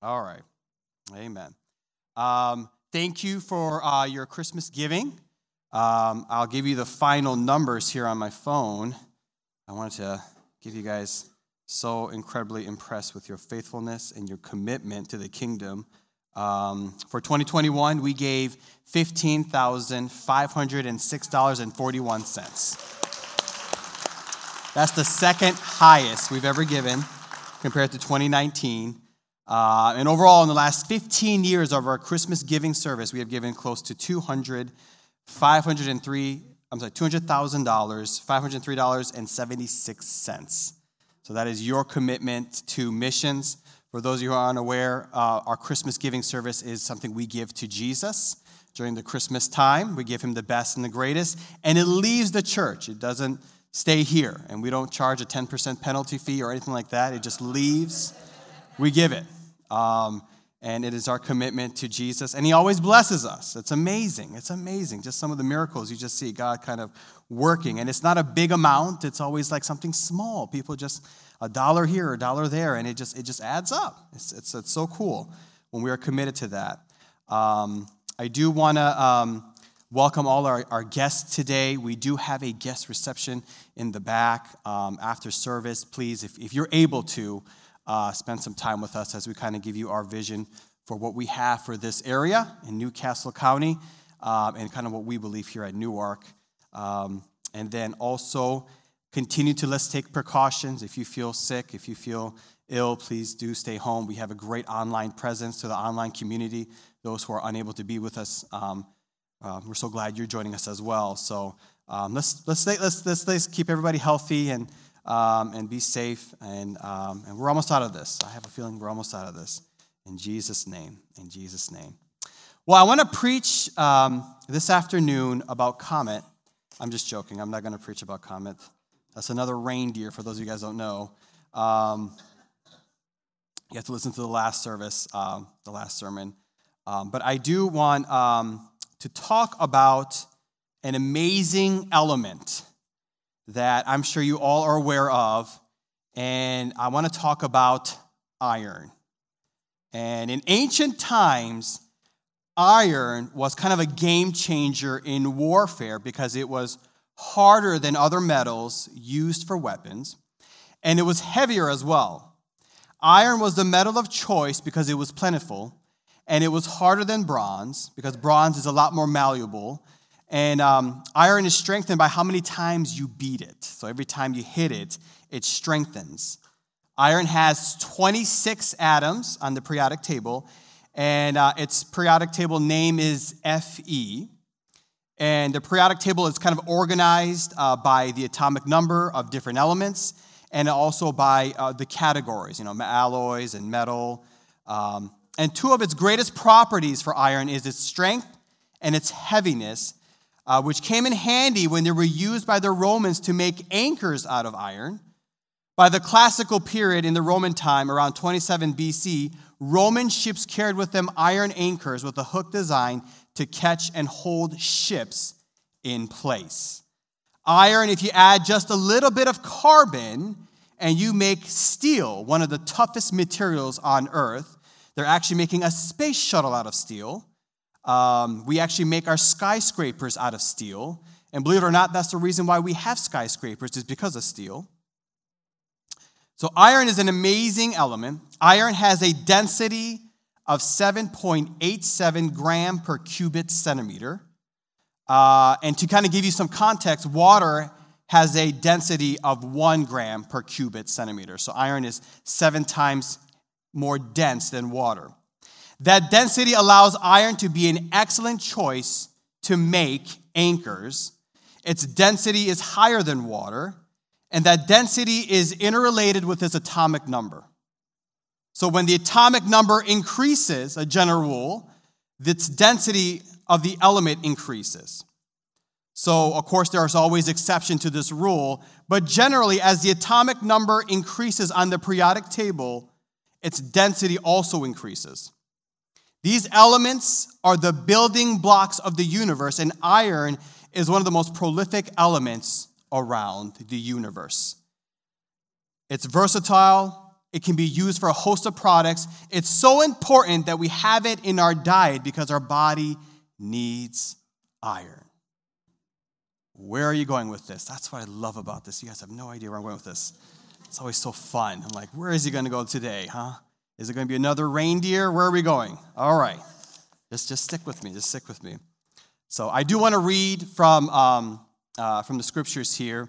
All right. Amen. Um, thank you for uh, your Christmas giving. Um, I'll give you the final numbers here on my phone. I wanted to give you guys so incredibly impressed with your faithfulness and your commitment to the kingdom. Um, for 2021, we gave $15,506.41. That's the second highest we've ever given compared to 2019. Uh, and overall, in the last 15 years of our Christmas giving service, we have given close to 200, 503, I'm sorry, $200,000, $503.76. So that is your commitment to missions. For those of you who are unaware, uh, our Christmas giving service is something we give to Jesus during the Christmas time. We give him the best and the greatest, and it leaves the church. It doesn't stay here, and we don't charge a 10% penalty fee or anything like that. It just leaves. We give it. Um, and it is our commitment to Jesus. And He always blesses us. It's amazing. It's amazing. Just some of the miracles you just see God kind of working. And it's not a big amount, it's always like something small. People just a dollar here, a dollar there, and it just it just adds up. It's, it's, it's so cool when we are committed to that. Um, I do want to um, welcome all our, our guests today. We do have a guest reception in the back um, after service. Please, if, if you're able to, uh, spend some time with us as we kind of give you our vision for what we have for this area in New Castle County um, and kind of what we believe here at Newark. Um, and then also continue to let's take precautions. If you feel sick, if you feel ill, please do stay home. We have a great online presence to the online community. Those who are unable to be with us, um, uh, we're so glad you're joining us as well. So um, let's, let's, let's, let's, let's keep everybody healthy and um, and be safe. And, um, and we're almost out of this. I have a feeling we're almost out of this. In Jesus' name. In Jesus' name. Well, I want to preach um, this afternoon about Comet. I'm just joking. I'm not going to preach about Comet. That's another reindeer, for those of you guys don't know. Um, you have to listen to the last service, um, the last sermon. Um, but I do want to talk about an amazing element that I'm sure you all are aware of, and I want to talk about iron. And in ancient times, iron was kind of a game changer in warfare because it was harder than other metals used for weapons, and it was heavier as well. Iron was the metal of choice because it was plentiful, and it was harder than bronze because bronze is a lot more malleable and um, iron is strengthened by how many times you beat it. So every time you hit it, it strengthens. Iron has 26 atoms on the periodic table, and uh, its periodic table name is Fe. And the periodic table is kind of organized uh, by the atomic number of different elements and also by uh, the categories, you know, alloys and metal. Um, and two of its greatest properties for iron is its strength and its heaviness uh, which came in handy when they were used by the Romans to make anchors out of iron. By the classical period in the Roman time, around 27 BC, Roman ships carried with them iron anchors with a hook design to catch and hold ships in place. Iron, if you add just a little bit of carbon and you make steel, one of the toughest materials on earth, they're actually making a space shuttle out of steel. Um, we actually make our skyscrapers out of steel. And believe it or not, that's the reason why we have skyscrapers, is because of steel. So, iron is an amazing element. Iron has a density of 7.87 gram per cubic centimeter. Uh, and to kind of give you some context, water has a density of one gram per cubic centimeter. So, iron is seven times more dense than water. That density allows iron to be an excellent choice to make anchors. Its density is higher than water, and that density is interrelated with its atomic number. So when the atomic number increases, a general rule, its density of the element increases. So, of course, there's always exception to this rule, but generally, as the atomic number increases on the periodic table, its density also increases. These elements are the building blocks of the universe, and iron is one of the most prolific elements around the universe. It's versatile, It can be used for a host of products. It's so important that we have it in our diet because our body needs iron. Where are you going with this? That's what I love about this. You guys have no idea where I'm going with this. It's always so fun. I'm like, where is he going to go today, huh? Is it going to be another reindeer? Where are we going? All right. Just, just stick with me. Just stick with me. So I do want to read from, um, uh, from the scriptures here.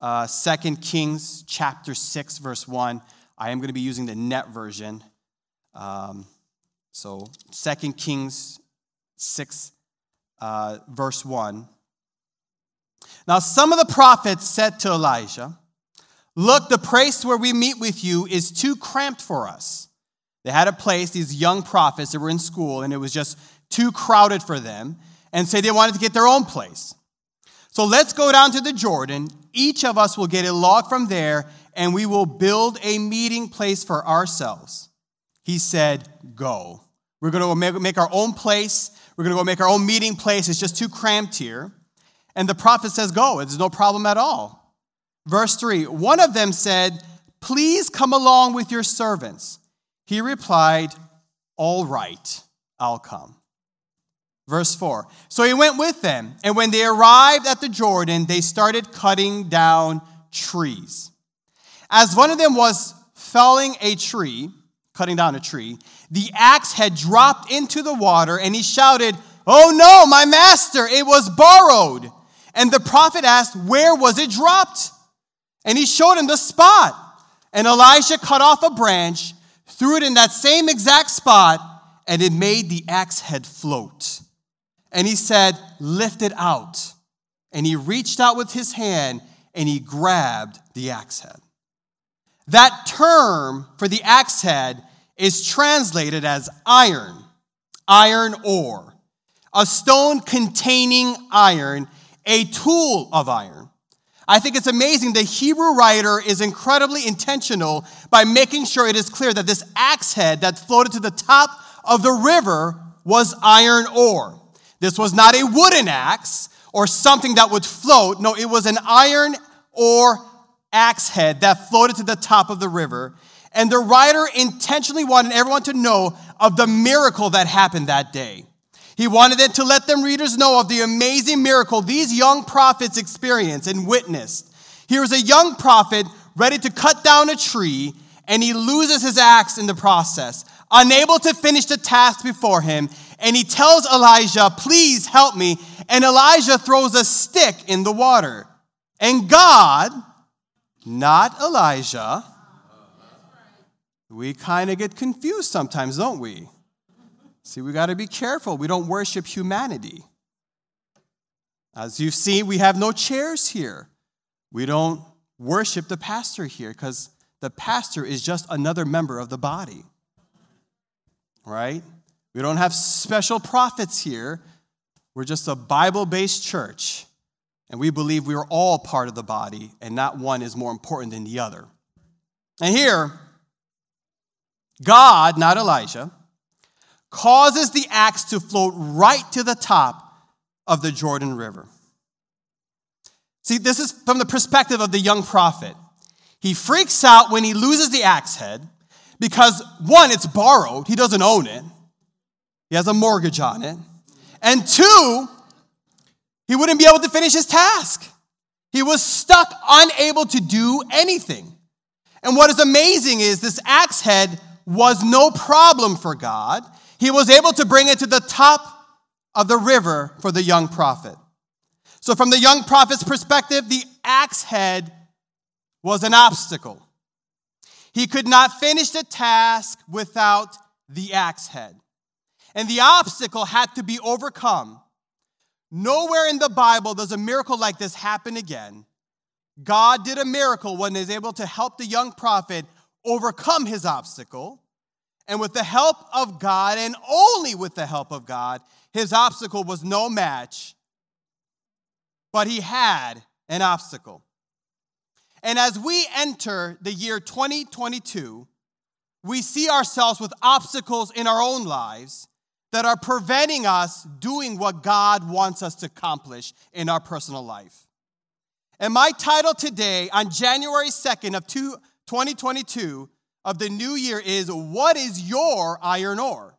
Uh, 2 Kings chapter 6, verse 1. I am going to be using the NET version. Um, so 2 Kings 6, uh, verse 1. Now, some of the prophets said to Elijah, Look, the place where we meet with you is too cramped for us. They had a place, these young prophets that were in school, and it was just too crowded for them, and say they wanted to get their own place. So let's go down to the Jordan. Each of us will get a log from there, and we will build a meeting place for ourselves. He said, Go. We're going to make our own place. We're going to go make our own meeting place. It's just too cramped here. And the prophet says, Go. There's no problem at all. Verse 3 One of them said, Please come along with your servants. He replied, All right, I'll come. Verse 4 So he went with them, and when they arrived at the Jordan, they started cutting down trees. As one of them was felling a tree, cutting down a tree, the axe had dropped into the water, and he shouted, Oh no, my master, it was borrowed. And the prophet asked, Where was it dropped? And he showed him the spot. And Elisha cut off a branch, threw it in that same exact spot, and it made the axe head float. And he said, Lift it out. And he reached out with his hand and he grabbed the axe head. That term for the axe head is translated as iron, iron ore, a stone containing iron, a tool of iron. I think it's amazing. The Hebrew writer is incredibly intentional by making sure it is clear that this axe head that floated to the top of the river was iron ore. This was not a wooden axe or something that would float. No, it was an iron ore axe head that floated to the top of the river. And the writer intentionally wanted everyone to know of the miracle that happened that day. He wanted it to let them readers know of the amazing miracle these young prophets experienced and witnessed. Here is a young prophet ready to cut down a tree, and he loses his axe in the process, unable to finish the task before him. And he tells Elijah, Please help me. And Elijah throws a stick in the water. And God, not Elijah, we kind of get confused sometimes, don't we? See, we got to be careful. We don't worship humanity. As you see, we have no chairs here. We don't worship the pastor here because the pastor is just another member of the body. Right? We don't have special prophets here. We're just a Bible based church. And we believe we are all part of the body, and not one is more important than the other. And here, God, not Elijah, causes the axe to float right to the top of the Jordan River. See, this is from the perspective of the young prophet. He freaks out when he loses the axe head because, one, it's borrowed, he doesn't own it, he has a mortgage on it. And two, he wouldn't be able to finish his task. He was stuck, unable to do anything. And what is amazing is this axe head was no problem for God he was able to bring it to the top of the river for the young prophet. So, from the young prophet's perspective, the axe head was an obstacle. He could not finish the task without the axe head. And the obstacle had to be overcome. Nowhere in the Bible does a miracle like this happen again. God did a miracle when he was able to help the young prophet overcome his obstacle. And with the help of God, and only with the help of God, his obstacle was no match, but he had an obstacle. And as we enter the year 2022, we see ourselves with obstacles in our own lives that are preventing us doing what God wants us to accomplish in our personal life. And my title today, on January 2nd of 2022, of the new year is what is your iron ore?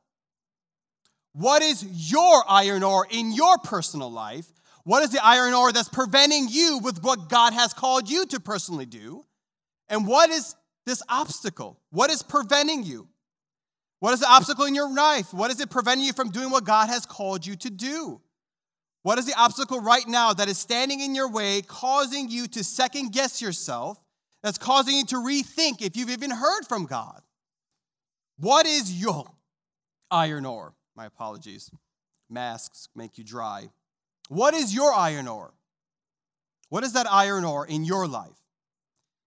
What is your iron ore in your personal life? What is the iron ore that's preventing you with what God has called you to personally do? And what is this obstacle? What is preventing you? What is the obstacle in your life? What is it preventing you from doing what God has called you to do? What is the obstacle right now that is standing in your way, causing you to second guess yourself, that's causing you to rethink if you've even heard from God? What is your iron ore? My apologies. Masks make you dry. What is your iron ore? What is that iron ore in your life?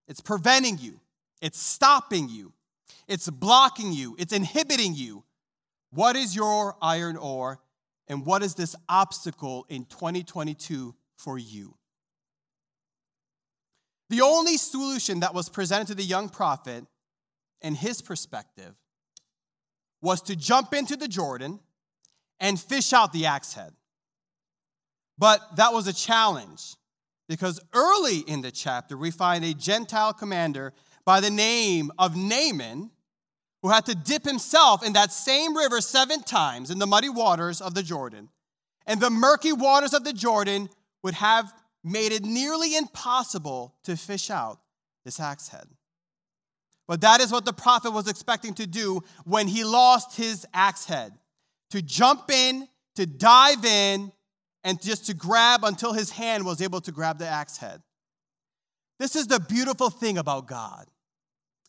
It's preventing you, it's stopping you, it's blocking you, it's inhibiting you. What is your iron ore? And what is this obstacle in 2022 for you? The only solution that was presented to the young prophet in his perspective was to jump into the Jordan and fish out the axe head. But that was a challenge because early in the chapter, we find a Gentile commander by the name of Naaman who had to dip himself in that same river seven times in the muddy waters of the Jordan. And the murky waters of the Jordan would have made it nearly impossible to fish out this axe head. But that is what the prophet was expecting to do when he lost his axe head to jump in, to dive in, and just to grab until his hand was able to grab the axe head. This is the beautiful thing about God.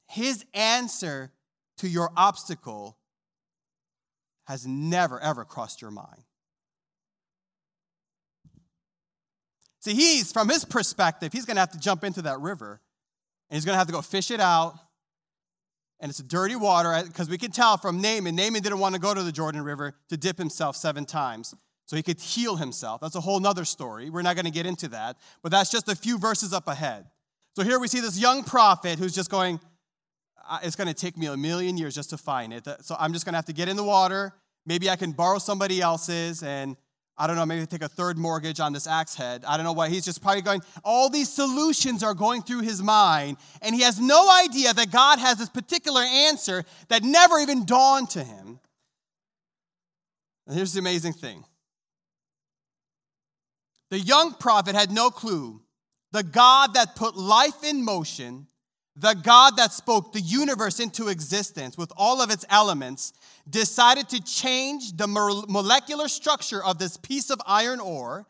His answer to your obstacle has never, ever crossed your mind. See, he's, from his perspective, he's going to have to jump into that river and he's going to have to go fish it out. And it's a dirty water because we can tell from Naaman, Naaman didn't want to go to the Jordan River to dip himself seven times so he could heal himself. That's a whole nother story. We're not going to get into that, but that's just a few verses up ahead. So here we see this young prophet who's just going, uh, it's going to take me a million years just to find it. So I'm just going to have to get in the water. Maybe I can borrow somebody else's and I don't know, maybe take a third mortgage on this axe head. I don't know what. He's just probably going, all these solutions are going through his mind, and he has no idea that God has this particular answer that never even dawned to him. And here's the amazing thing the young prophet had no clue. The God that put life in motion, the God that spoke the universe into existence with all of its elements, decided to change the molecular structure of this piece of iron ore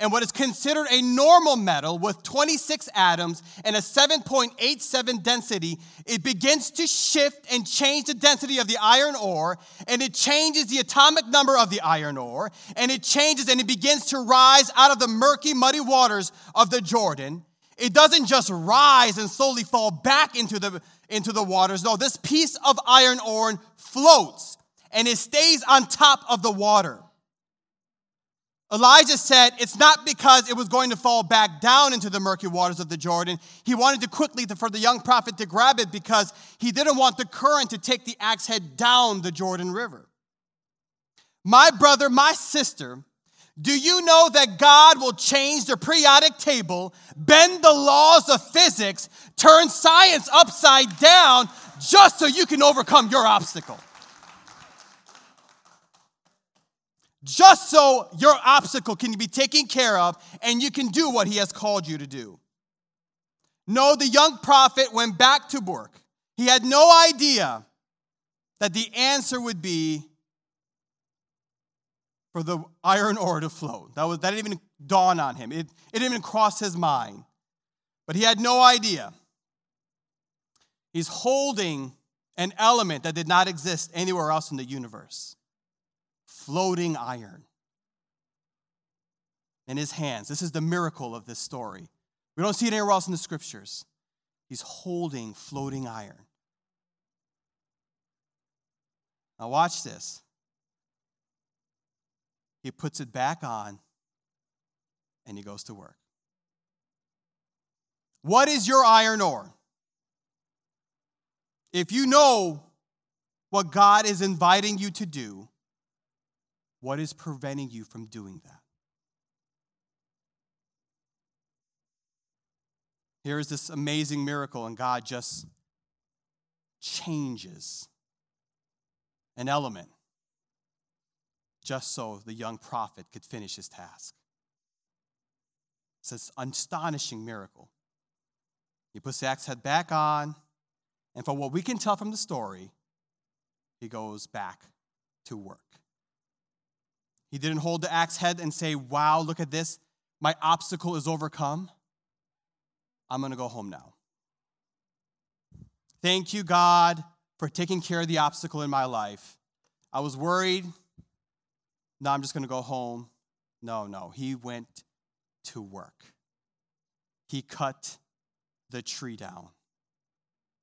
and what is considered a normal metal with 26 atoms and a 7.87 density, it begins to shift and change the density of the iron ore, and it changes the atomic number of the iron ore, and it changes and it begins to rise out of the murky, muddy waters of the Jordan. It doesn't just rise and slowly fall back into the, into the waters. No, this piece of iron ore floats and it stays on top of the water. Elijah said it's not because it was going to fall back down into the murky waters of the Jordan. He wanted to quickly to, for the young prophet to grab it because he didn't want the current to take the axe head down the Jordan River. My brother, my sister, do you know that God will change the periodic table, bend the laws of physics, turn science upside down just so you can overcome your obstacle? Just so your obstacle can be taken care of and you can do what he has called you to do. No, the young prophet went back to work. He had no idea that the answer would be for the iron ore to float. That, was, that didn't even dawn on him, it, it didn't even cross his mind. But he had no idea. He's holding an element that did not exist anywhere else in the universe floating iron in his hands. This is the miracle of this story. We don't see it anywhere else in the scriptures. He's holding floating iron. Now, watch this. He puts it back on and he goes to work. What is your iron ore? If you know what God is inviting you to do, what is preventing you from doing that? Here is this amazing miracle, and God just changes an element just so the young prophet could finish his task. It's an astonishing miracle. He puts the axe head back on, and from what we can tell from the story, he goes back to work. He didn't hold the axe head and say, Wow, look at this. My obstacle is overcome. I'm going to go home now. Thank you, God, for taking care of the obstacle in my life. I was worried. Now I'm just going to go home. No, no. He went to work. He cut the tree down.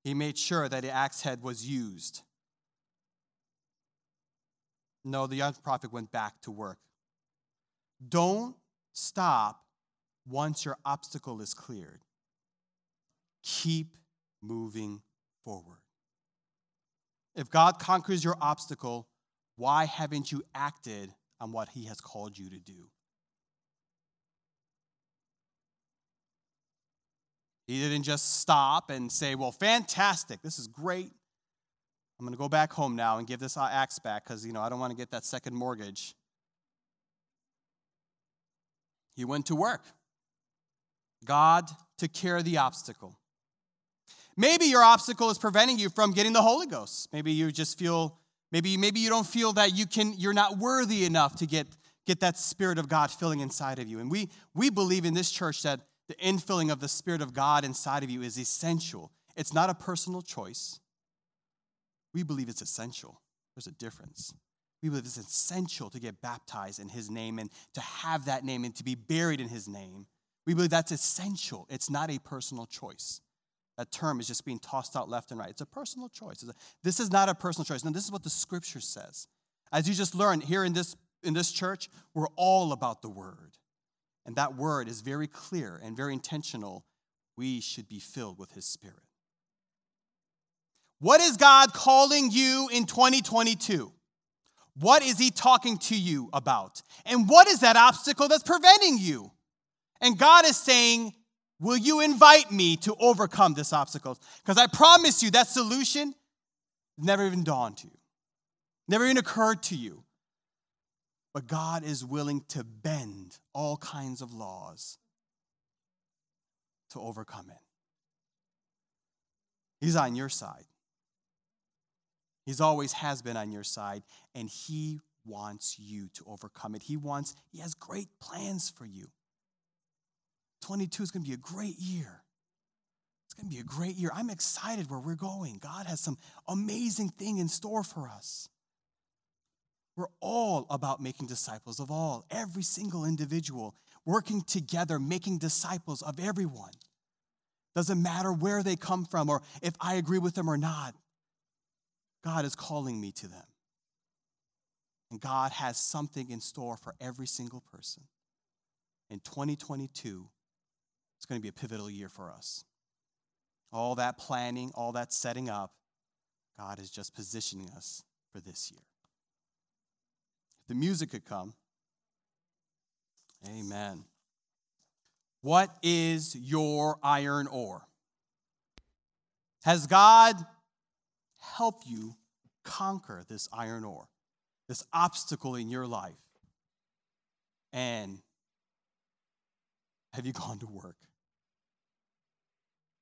He made sure that the axe head was used. No, the young prophet went back to work. Don't stop once your obstacle is cleared. Keep moving forward. If God conquers your obstacle, why haven't you acted on what He has called you to do? He didn't just stop and say, Well, fantastic, this is great. I'm going to go back home now and give this axe back because, you know, I don't want to get that second mortgage. He went to work. God took care of the obstacle. Maybe your obstacle is preventing you from getting the Holy Ghost. Maybe you just feel, maybe, maybe you don't feel that you can, you're not worthy enough to get, get that Spirit of God filling inside of you. And we, we believe in this church that the infilling of the Spirit of God inside of you is essential. It's not a personal choice. We believe it's essential. There's a difference. We believe it's essential to get baptized in His name and to have that name and to be buried in His name. We believe that's essential. It's not a personal choice. That term is just being tossed out left and right. It's a personal choice. A, this is not a personal choice. No, this is what the scripture says. As you just learned here in this, in this church, we're all about the word. And that word is very clear and very intentional. We should be filled with his spirit. What is God calling you in 2022? What is he talking to you about? And what is that obstacle that's preventing you? And God is saying, Will you invite me to overcome this obstacle? Because I promise you that solution never even dawned to you, never even occurred to you. But God is willing to bend all kinds of laws to overcome it. He's on your side. He's always has been on your side, and He wants you to overcome it. He wants, He has great plans for you. 22 is going to be a great year. It's going to be a great year. I'm excited where we're going. God has some amazing thing in store for us. We're all about making disciples of all, every single individual, working together, making disciples of everyone. Doesn't matter where they come from or if I agree with them or not. God is calling me to them. And God has something in store for every single person. In 2022, it's going to be a pivotal year for us. All that planning, all that setting up, God is just positioning us for this year. If the music could come. Amen. What is your iron ore? Has God helped you conquer this iron ore, this obstacle in your life? And have you gone to work?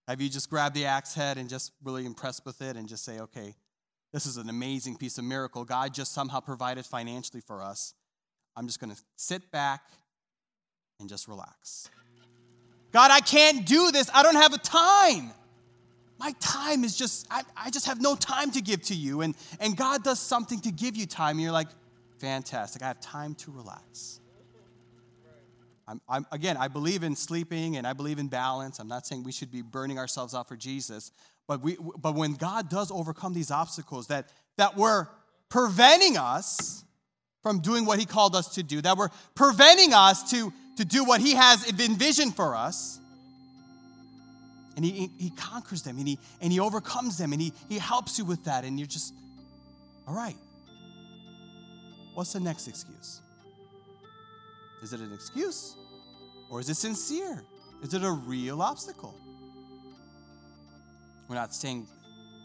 Have you just grabbed the axe head and just really impressed with it and just say, okay, this is an amazing piece of miracle. God just somehow provided financially for us. I'm just going to sit back and just relax. God, I can't do this. I don't have a time. My time is just, I, I just have no time to give to you. And, and God does something to give you time. And you're like, fantastic. I have time to relax. I'm, I'm, again, I believe in sleeping and I believe in balance. I'm not saying we should be burning ourselves out for Jesus, but, we, but when God does overcome these obstacles that, that were preventing us from doing what He called us to do, that were preventing us to, to do what He has envisioned for us, and he, he conquers them and he, and he overcomes them and he, he helps you with that, and you're just, all right, what's the next excuse? Is it an excuse? Or is it sincere? Is it a real obstacle? We're not saying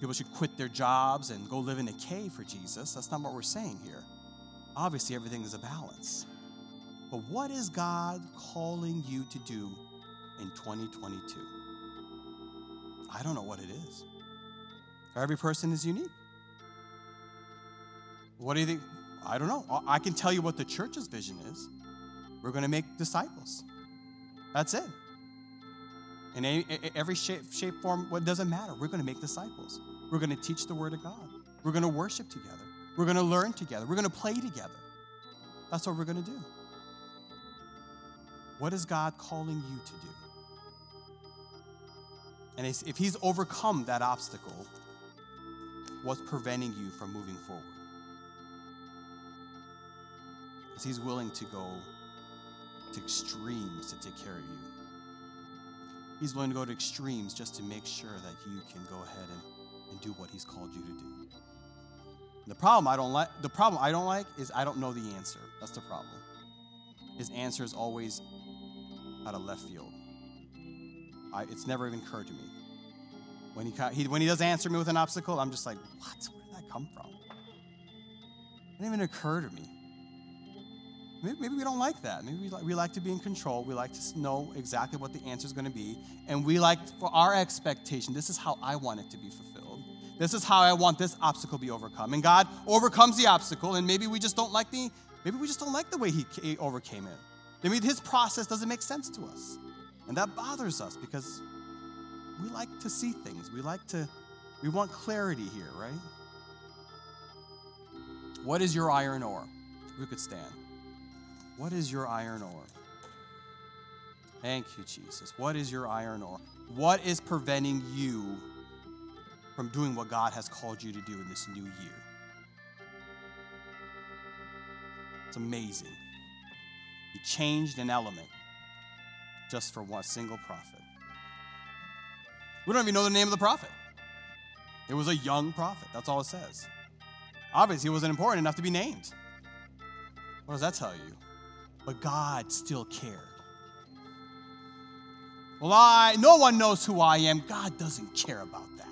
people should quit their jobs and go live in a cave for Jesus. That's not what we're saying here. Obviously, everything is a balance. But what is God calling you to do in 2022? I don't know what it is. Every person is unique. What do you think? I don't know. I can tell you what the church's vision is. We're going to make disciples. That's it. In every shape, shape, form, what doesn't matter. We're going to make disciples. We're going to teach the Word of God. We're going to worship together. We're going to learn together. We're going to play together. That's what we're going to do. What is God calling you to do? And if He's overcome that obstacle, what's preventing you from moving forward? Because He's willing to go to extremes to take care of you. He's willing to go to extremes just to make sure that you can go ahead and, and do what He's called you to do. The problem I don't like the problem I don't like is I don't know the answer. That's the problem. His answer is always out of left field. I, it's never even occurred to me. When he, he, when he does answer me with an obstacle, I'm just like, what? Where did that come from? It didn't even occur to me. Maybe, maybe we don't like that. Maybe we like, we like to be in control. We like to know exactly what the answer is going to be. And we like, for our expectation, this is how I want it to be fulfilled. This is how I want this obstacle to be overcome. And God overcomes the obstacle, and maybe we just don't like the, maybe we just don't like the way he, he overcame it. Maybe his process doesn't make sense to us. And that bothers us because we like to see things. We like to, we want clarity here, right? What is your iron ore? Who could stand? What is your iron ore? Thank you, Jesus. What is your iron ore? What is preventing you from doing what God has called you to do in this new year? It's amazing. He changed an element just for one single prophet. We don't even know the name of the prophet. It was a young prophet. That's all it says. Obviously, he wasn't important enough to be named. What does that tell you? but God still cared. Well, I no one knows who I am. God doesn't care about that.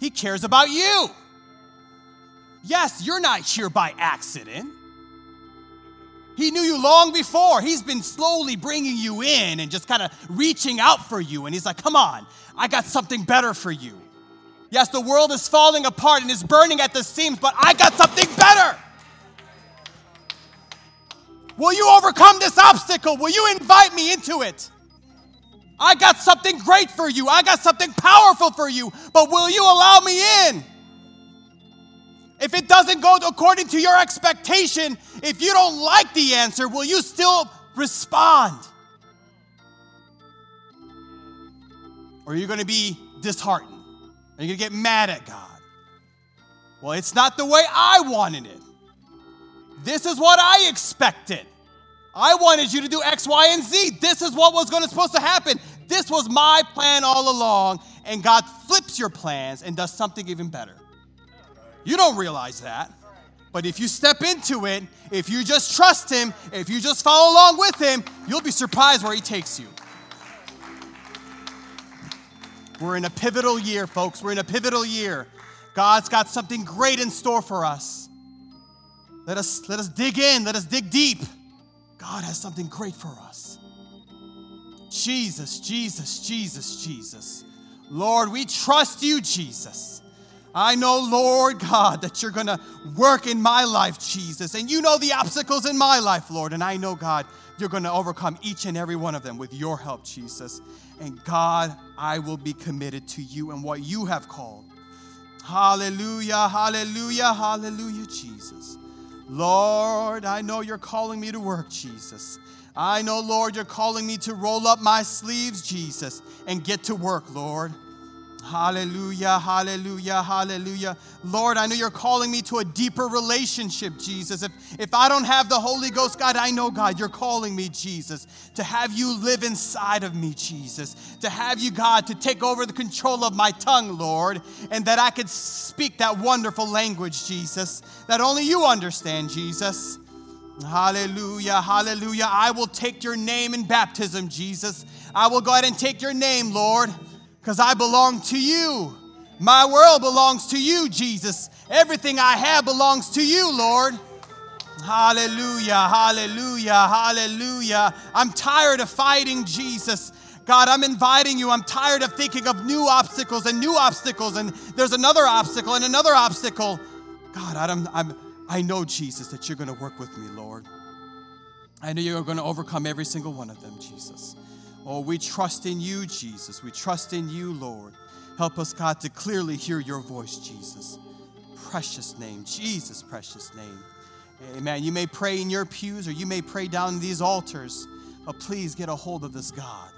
He cares about you. Yes, you're not here by accident. He knew you long before. He's been slowly bringing you in and just kind of reaching out for you. And he's like, Come on, I got something better for you. Yes, the world is falling apart and is burning at the seams, but I got something better. Will you overcome this obstacle? Will you invite me into it? I got something great for you. I got something powerful for you, but will you allow me in? If it doesn't go according to your expectation, if you don't like the answer, will you still respond? Or are you going to be disheartened? Are you going to get mad at God? Well, it's not the way I wanted it. This is what I expected. I wanted you to do X, Y, and Z. This is what was going to supposed to happen. This was my plan all along. And God flips your plans and does something even better. You don't realize that. But if you step into it, if you just trust Him, if you just follow along with Him, you'll be surprised where He takes you. We're in a pivotal year, folks. We're in a pivotal year. God's got something great in store for us. Let us, let us dig in, let us dig deep. God has something great for us. Jesus, Jesus, Jesus, Jesus. Lord, we trust you, Jesus. I know, Lord God, that you're going to work in my life, Jesus. And you know the obstacles in my life, Lord. And I know, God, you're going to overcome each and every one of them with your help, Jesus. And God, I will be committed to you and what you have called. Hallelujah, hallelujah, hallelujah, Jesus. Lord, I know you're calling me to work, Jesus. I know, Lord, you're calling me to roll up my sleeves, Jesus, and get to work, Lord. Hallelujah, hallelujah, hallelujah. Lord, I know you're calling me to a deeper relationship, Jesus. If, if I don't have the Holy Ghost, God, I know, God, you're calling me, Jesus, to have you live inside of me, Jesus. To have you, God, to take over the control of my tongue, Lord, and that I could speak that wonderful language, Jesus, that only you understand, Jesus. Hallelujah, hallelujah. I will take your name in baptism, Jesus. I will go ahead and take your name, Lord because I belong to you. My world belongs to you, Jesus. Everything I have belongs to you, Lord. Hallelujah, hallelujah, hallelujah. I'm tired of fighting, Jesus. God, I'm inviting you. I'm tired of thinking of new obstacles and new obstacles, and there's another obstacle and another obstacle. God, I'm, I'm, I know, Jesus, that you're going to work with me, Lord. I know you're going to overcome every single one of them, Jesus. Oh, we trust in you, Jesus. We trust in you, Lord. Help us, God, to clearly hear your voice, Jesus. Precious name, Jesus' precious name. Amen. You may pray in your pews or you may pray down these altars, but please get a hold of this God.